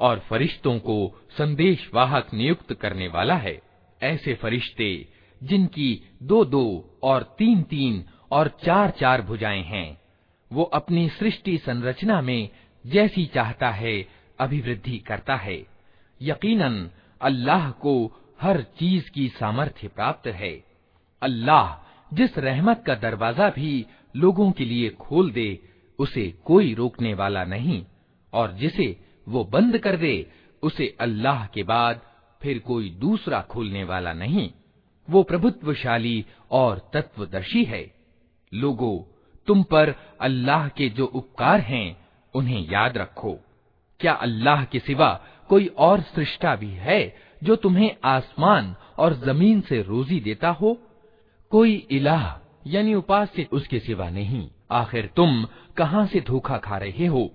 और फरिश्तों को संदेश वाहक नियुक्त करने वाला है। ऐसे फरिश्ते, जिनकी दो दो और तीन तीन और चार चार भुजाएँ हैं, वो अपनी सृष्टि संरचना में जैसी चाहता है, अभिवृद्धि करता है। यकीनन, अल्लाह को हर चीज़ की सामर्थ्य प्राप्त है। अल्लाह, जिस रहमत का दरवाज़ा भी लोगों के लिए खोल दे, उसे कोई रोकने वाला नहीं, और जिसे वो बंद कर दे, उसे अल्लाह के बाद फिर कोई दूसरा खोलने वाला नहीं। वो प्रभुत्वशाली और तत्वदर्शी है। लोगो, तुम पर अल्लाह के जो उपकार हैं, उन्हें याद रखो। क्या अल्लाह के सिवा कोई और सृष्टा भी है, जो तुम्हें आसमान और ज़मीन से रोजी देता हो? कोई इलाह, यानी उपास्य उसके सिवा नहीं। आखिर तुम कहाँ से धोखा खा रहे हो?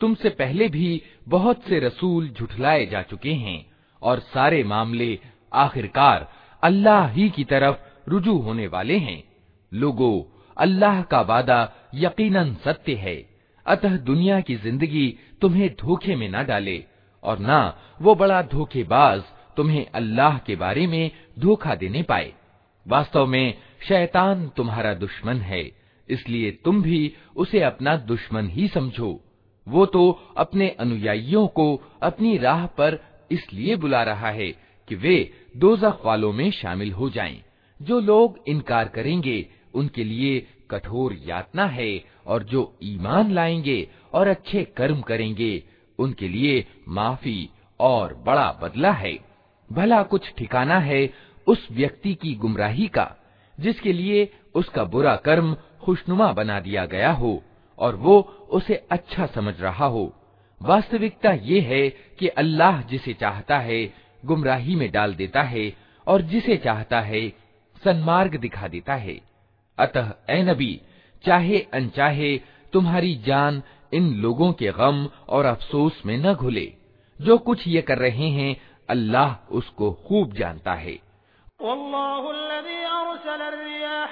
तुमसे पहले भी बहुत से रसूल झुठलाए जा चुके हैं और सारे मामले आखिरकार अल्लाह ही की तरफ़ रुजू होने वाले हैं। लोगो, अल्लाह का वादा यकीनन सत्य है। अतः दुनिया की ज़िंदगी तुम्हें धोखे में न डाले और न वो बड़ा धोखेबाज तुम्हें अल्लाह के बारे में धोखा देने पाए। वास्तव में शैतान तुम्हारा दुश्मन है, इसलिए तुम भी उसे अपना दुश्मन ही समझो। वो तो अपने अनुयायियों को अपनी राह पर इसलिए बुला रहा है कि वे दोजख वालों में शामिल हो जाएँ। जो लोग इनकार करेंगे, उनके लिए कठोर यातना है और जो ईमान लाएँगे और अच्छे कर्म करेंगे, उनके लिए माफ़ी और बड़ा बदला है भला कुछ ठिकाना है उस व्यक्ति की गुमराही का, जिसके लिए उसका बुरा कर्म खुशनुमा बना दिया गया हो और वो उसे अच्छा समझ रहा हो। वास्तविकता ये है कि अल्लाह जिसे चाहता है, गुमराही में डाल देता है और जिसे चाहता है, सन्मार्ग दिखा देता है। अतः ए नबी, चाहे अनचाहे तुम्हारी जान इन लोगों के गम और अफसोस में न घुले। जो कुछ ये कर रहे हैं, अल्लाह उसको खूब जानता है।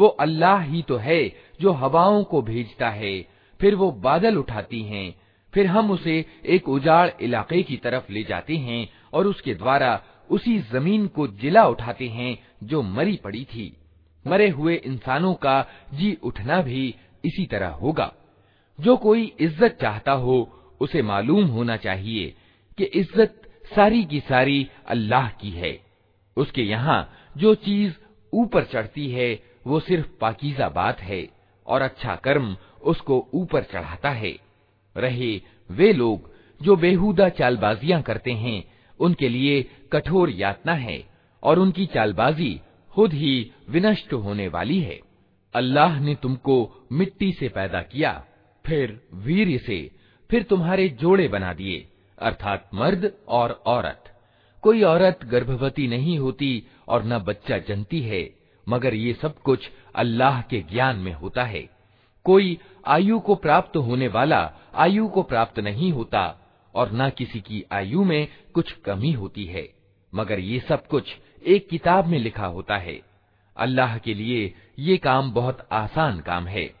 वो अल्लाह ही तो है जो हवाओं को भेजता है, फिर वो बादल उठाती हैं, फिर हम उसे एक उजाड़ इलाके की तरफ़ ले जाते हैं और उसके द्वारा उसी ज़मीन को जिला उठाते हैं जो मरी पड़ी थी। मरे हुए इंसानों का जी उठना भी इसी तरह होगा। जो कोई इज़्ज़त चाहता हो, उसे मालूम होना चाहिए कि इज़्ज़त सारी की सारी अल्लाह की है। उसके यहाँ जो चीज़ ऊपर चढ़ती है वो सिर्फ़ पाकिजा बात है और अच्छा कर्म उसको ऊपर चढ़ाता है। रहे वे लोग जो बेहुदा चालबाजियाँ करते हैं, उनके लिए कठोर यातना है और उनकी चालबाजी खुद ही विनष्ट होने वाली है। अल्लाह ने तुमको मिट्टी से पैदा किया, फिर वीर से, फिर तुम्हारे जोड़े बना दिए, अर्थात मर्द और औरत। कोई औरत गर्भवती नहीं होती और न बच्चा जनती है। मगर ये सब कुछ अल्लाह के ज्ञान में होता है। कोई आयु को प्राप्त होने वाला आयु को प्राप्त नहीं होता और न किसी की आयु में कुछ कमी होती है। मगर ये सब कुछ एक किताब में लिखा होता है। अल्लाह के लिए ये काम बहुत आसान काम है।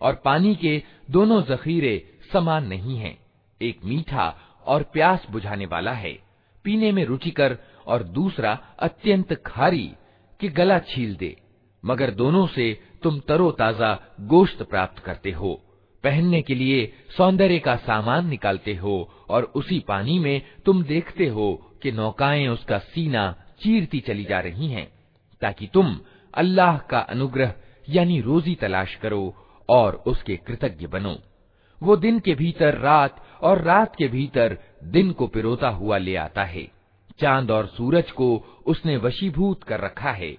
और पानी के दोनों जखीरे समान नहीं हैं। एक मीठा और प्यास बुझाने वाला है। पीने में रुचिकर और दूसरा अत्यंत खारी कि गला छील दे। मगर दोनों से तुम तरोताजा गोश्त प्राप्त करते हो। पहनने के लिए सौंदर्य का सामान निकालते हो और उसी पानी में तुम देखते हो कि नौकाएँ उसका सीना चीरती चली जा रही हैं, ताकि तुम अल्लाह का अनुग्रह यानी रोजी तलाश करो और उसके कृतज्ञ बनो। वो दिन के भीतर रात और रात के भीतर दिन को पिरोता हुआ ले आता है। चाँद और सूरज को उसने वशीभूत कर रखा है।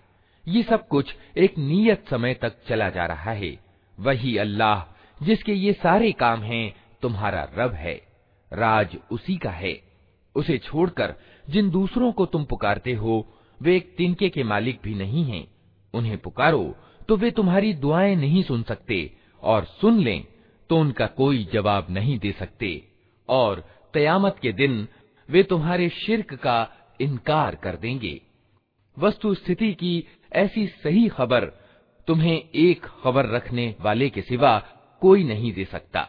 ये सब कुछ एक नियत समय तक चला जा रहा है। वही अल्लाह, जिसके ये सारे काम हैं, तुम्हारा रब है। राज उसी का है। उसे छोड़कर जिन दूसरों को तुम पुकारते हो, वे एक तिनके के मालिक भी नहीं हैं। उन्हें पुकारो तो वे तुम्हारी दुआएँ नहीं सुन सकते, और सुन लें। तो उनका कोई जवाब नहीं दे सकते, और कयामत के दिन वे तुम्हारे शिरक का इनकार कर देंगे। वस्तु स्थिति की ऐसी सही खबर तुम्हें एक खबर रखने वाले के सिवा कोई नहीं दे सकता।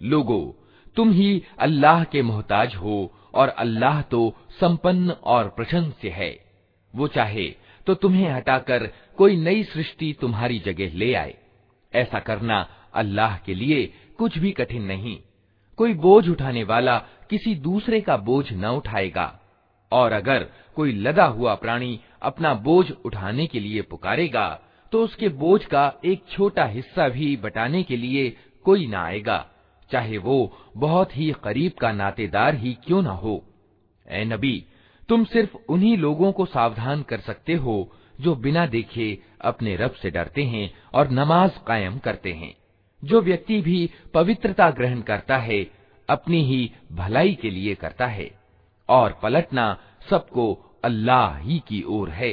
लोगो तुम ही अल्लाह के मोहताज हो और अल्लाह तो संपन्न और प्रशंस्य है वो चाहे तो तुम्हें हटाकर कोई नई सृष्टि तुम्हारी जगह ले आए ऐसा करना अल्लाह के लिए कुछ भी कठिन नहीं कोई बोझ उठाने वाला किसी दूसरे का बोझ न उठाएगा और अगर कोई लदा हुआ प्राणी अपना बोझ उठाने के लिए पुकारेगा तो उसके बोझ का एक छोटा हिस्सा भी बटाने के लिए कोई ना आएगा, चाहे वो बहुत ही करीब का नातेदार ही क्यों ना हो। ए नबी, तुम सिर्फ़ उन्हीं लोगों को सावधान कर सकते हो, जो बिना देखे अपने रब से डरते हैं और नमाज़ कायम करते हैं। जो व्यक्ति भी पवित्रता ग्रहण करता है, अपनी ही भलाई के लिए करता है। और पलटना सबको अल्लाह ही की ओर है।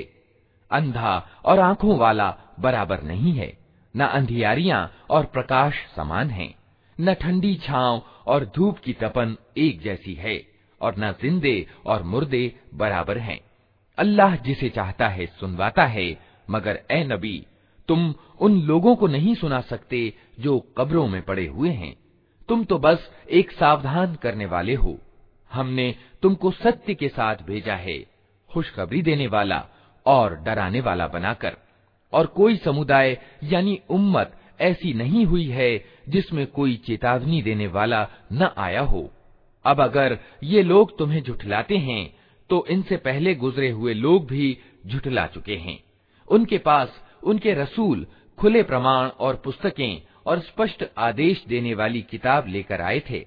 अंधा और आँखों वाला बराबर नहीं है। न अंधियारियाँ और प्रकाश समान हैं। न ठंडी छांव और धूप की तपन एक जैसी है और न जिंदे और मुर्दे बराबर हैं। अल्लाह जिसे चाहता है सुनवाता है, मगर ए नबी, तुम उन लोगों को नहीं सुना सकते जो कब्रों में पड़े हुए हैं। तुम तो बस एक सावधान करने वाले हो। हमने तुमको सत्य के साथ भेजा है, खुशखबरी देने वाला और डराने वाला बनाकर। और कोई समुदाय, यानी उम्मत, ऐसी नहीं हुई है जिसमें कोई चेतावनी देने वाला न आया हो। अब अगर ये लोग तुम्हें झुठलाते हैं तो इनसे पहले गुजरे हुए लोग भी झुठला चुके हैं। उनके पास उनके रसूल, खुले प्रमाण और पुस्तकें और स्पष्ट आदेश देने वाली किताब लेकर आए थे।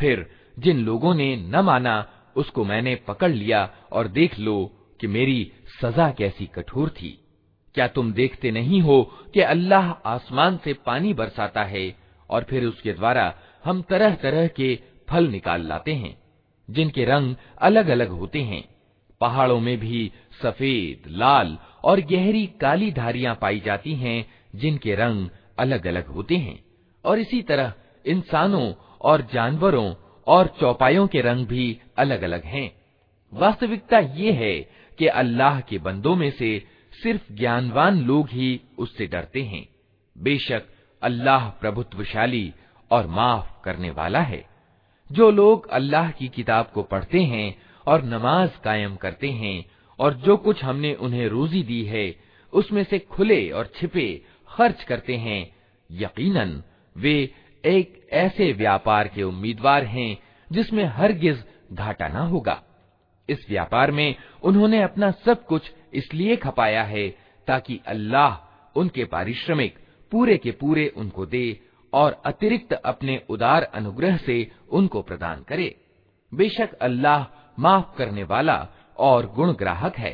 फिर जिन लोगों ने न माना उसको मैंने पकड़ लिया और देख लो कि मेरी सजा कैसी कठोर थी क्या तुम देखते नहीं हो कि अल्लाह आसमान से पानी बरसाता है और फिर उसके द्वारा हम तरह तरह के फल निकाल लाते हैं, जिनके रंग अलग अलग होते हैं। पहाड़ों में भी सफ़ेद, लाल और गहरी काली धारियाँ पाई जाती हैं, जिनके रंग अलग अलग होते हैं। और इसी तरह इंसानों और जानवरों और चौपायों के रंग भी अलग अलग हैं। वास्तविकता ये है कि अल्लाह के बंदों में से सिर्फ़ ज्ञानवान लोग ही उससे डरते हैं। बेशक अल्लाह प्रभुत्वशाली और माफ़ करने वाला है। जो लोग अल्लाह की किताब को पढ़ते हैं और नमाज़ कायम करते हैं और जो कुछ हमने उन्हें रोजी दी है, उसमें से खुले और छिपे खर्च करते हैं, यकीनन वे एक ऐसे व्यापार के उम्मीदवार हैं जिसमें हरगिज घाटा न होगा। इस व्यापार में उन्होंने अपना सब कुछ इसलिए खपाया है ताकि अल्लाह उनके पारिश्रमिक पूरे के पूरे उनको दे और अतिरिक्त अपने उदार अनुग्रह से उनको प्रदान करे। बेशक अल्लाह माफ़ करने वाला और गुण ग्राहक है।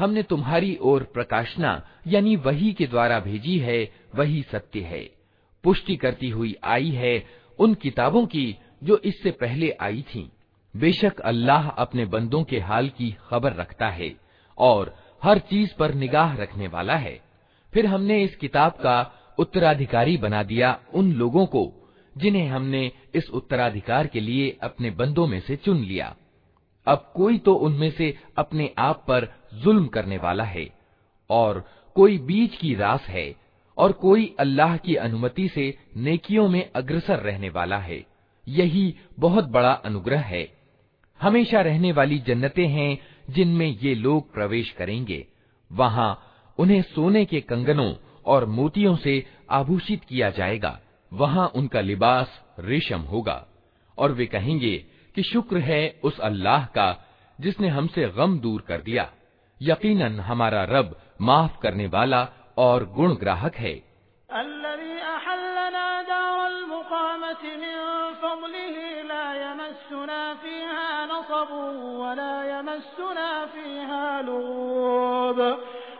हमने तुम्हारी ओर प्रकाशना, यानी वही के द्वारा भेजी है, वही सत्य है। पुष्टि करती हुई आई है उन किताबों की जो इससे पहले आई थीं। बेशक अल्लाह अपने बंदों के हाल की खबर रखता है और हर चीज़ पर निगाह रखने वाला है। फिर हमने इस किताब का उत्तराधिकारी बना दिया उन लोगों को, जिन्हें हमने इस उत्तराधिकार के लिए अपने बंदों में से चुन लिया। अब कोई तो उनमें से अपने आप पर जुल्म करने वाला है, और कोई बीच की रास है, और कोई अल्लाह की अनुमति से नेकियों में अग्रसर रहने वाला है। यही बहुत बड़ा अनुग्रह है। हमेशा रहने वाली जन्नतें हैं जिनमें ये लोग प्रवेश करेंगे। वहाँ उन्हें सोने के कंगनों और मोतियों से आभूषित किया जाएगा। वहाँ उनका लिबास रेशम होगा, और वे कहेंगे कि शुक्र है उस अल्लाह का जिसने हमसे गम दूर कर दिया यकीनन हमारा रब माफ करने वाला और गुण ग्राहक है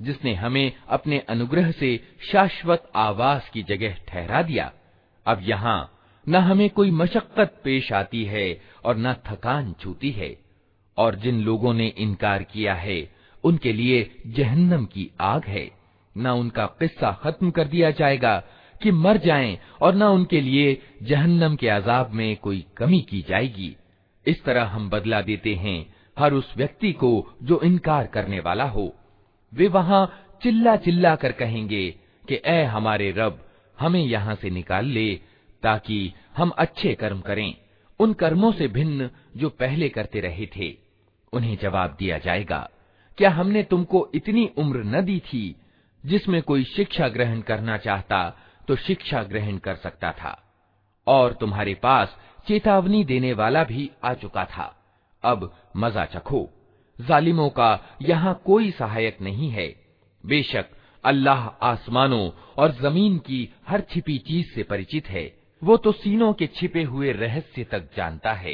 जिसने हमें अपने अनुग्रह से शाश्वत आवास की जगह ठहरा दिया अब यहाँ न हमें कोई मशक्कत पेश आती है और न थकान छूती है और जिन लोगों ने इनकार किया है उनके लिए जहन्नम की आग है न उनका किस्सा खत्म कर दिया जाएगा कि मर जाएँ और न उनके लिए जहन्नम के अजाब में कोई कमी की जाएगी। इस तरह हम बदला देते हैं हर उस व्यक्ति को जो इनकार करने वाला हो। वे वहाँ चिल्ला चिल्ला कर कहेंगे कि, ए हमारे रब, हमें यहाँ से निकाल ले ताकि हम अच्छे कर्म करें। उन कर्मों से भिन्न जो पहले करते रहे थे। उन्हें जवाब दिया जाएगा, क्या हमने तुमको इतनी उम्र न दी थी जिसमें कोई शिक्षा ग्रहण करना चाहता तो शिक्षा ग्रहण कर सकता था। और तुम्हारे पास चेतावनी देने वाला भी आ चुका था। अब मज़ा चखो। जालिमों का यहाँ कोई सहायक नहीं है। बेशक अल्लाह आसमानों और ज़मीन की हर छिपी चीज़ से परिचित है। वो तो सीनों के छिपे हुए रहस्य तक जानता है।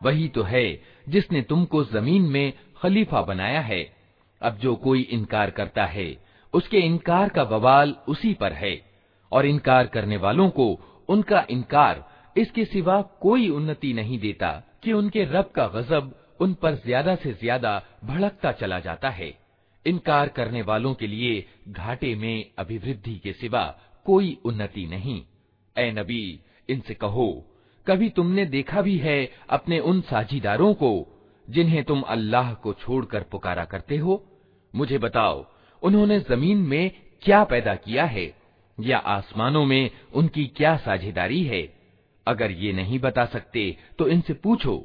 वही तो है जिसने तुमको ज़मीन में खलीफा बनाया है। अब जो कोई इनकार करता है, उसके इनकार का बवाल उसी पर है, और इनकार करने वालों को उनका इनकार इसके सिवा कोई उन्नति नहीं देता कि उनके रब का गजब उन पर ज़्यादा से ज़्यादा भड़कता चला जाता है। इनकार करने वालों के लिए घाटे में अभिवृद्धि के सिवा कोई उन्नति नहीं। ए नबी, इनसे कहो कभी तुमने देखा भी है अपने उन साझीदारों को, जिन्हें तुम अल्लाह को छोड़कर पुकारा करते हो? मुझे बताओ, उन्होंने ज़मीन में क्या पैदा किया है, या आसमानों में उनकी क्या साझेदारी है? अगर ये नहीं बता सकते तो इनसे पूछो,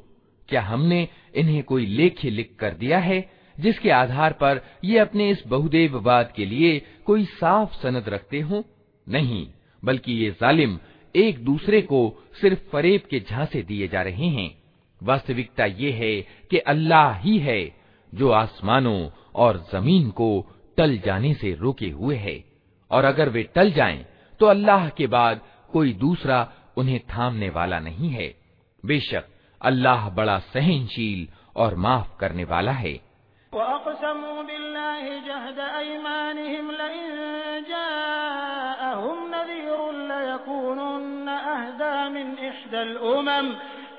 क्या हमने इन्हें कोई लेख्य लिख कर दिया है, जिसके आधार पर ये अपने इस बहुदेववाद के लिए कोई साफ़ सनद रखते हो? नहीं, बल्कि ये जालिम एक दूसरे को सिर्फ़ फरेब के झांसे दिए जा रहे हैं। वास्तविकता ये है कि अल्लाह ही है जो आसमानों और ज़मीन को टल जाने से रोके हुए है। और अगर वे टल जाएँ, तो अल्लाह के बाद कोई दूसरा उन्हें थामने वाला नहीं है। बेशक अल्लाह बड़ा सहनशील और माफ़ करने वाला है।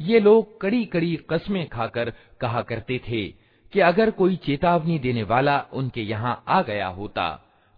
ये लोग कड़ी कड़ी कस्में खाकर कहा करते थे कि अगर कोई चेतावनी देने वाला उनके यहाँ आ गया होता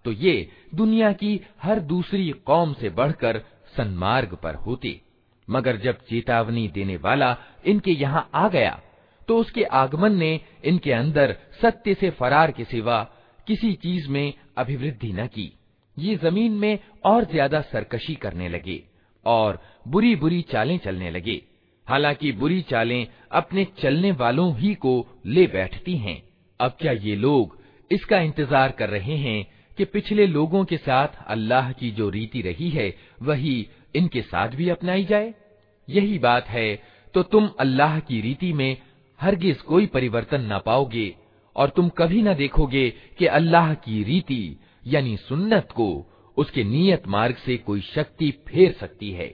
तो ये दुनिया की हर दूसरी कौम से बढ़कर सन्मार्ग पर होते। मगर जब चेतावनी देने वाला इनके यहाँ आ गया तो उसके आगमन ने इनके अंदर सत्य से फरार के सिवा किसी चीज़ में अभिवृद्धि न की। ये ज़मीन में और ज़्यादा सरकशी करने लगे और बुरी बुरी चालें चलने लगे। हालाँकि बुरी चालें अपने चलने वालों ही को ले बैठती हैं। अब क्या ये लोग इसका इंतज़ार कर रहे हैं कि पिछले लोगों के साथ अल्लाह की जो रीति रही है, वही इनके साथ भी अपनाई जाए? यही बात है तो तुम अल्लाह की रीति में हरगिज कोई परिवर्तन ना पाओगे, और तुम कभी न देखोगे कि अल्लाह की रीति, यानी सुन्नत को, उसके नियत मार्ग से कोई शक्ति फेर सकती है।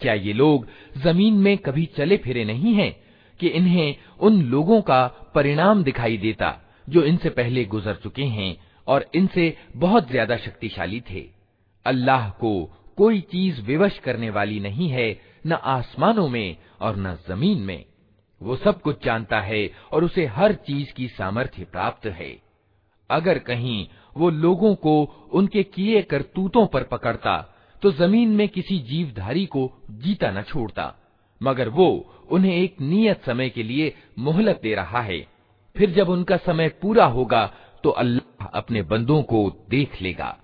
क्या ये लोग जमीन में कभी चले फिरे नहीं हैं कि इन्हें उन लोगों का परिणाम दिखाई देता, जो इनसे पहले गुजर चुके हैं और इनसे बहुत ज़्यादा शक्तिशाली थे। अल्लाह को कोई चीज़ विवश करने वाली नहीं है, न आसमानों में और न ज़मीन में। वो सब कुछ जानता है और उसे हर चीज़ की सामर्थ्य प्राप्त है। अगर कहीं वो लोगों को उनके किए करतूतों पर पकड़ता तो ज़मीन में किसी जीवधारी को जीता न छोड़ता। मगर वो उन्हें एक नियत समय के लिए मोहलत दे रहा है। फिर जब उनका समय पूरा होगा तो अल्लाह अपने बंदों को देख लेगा।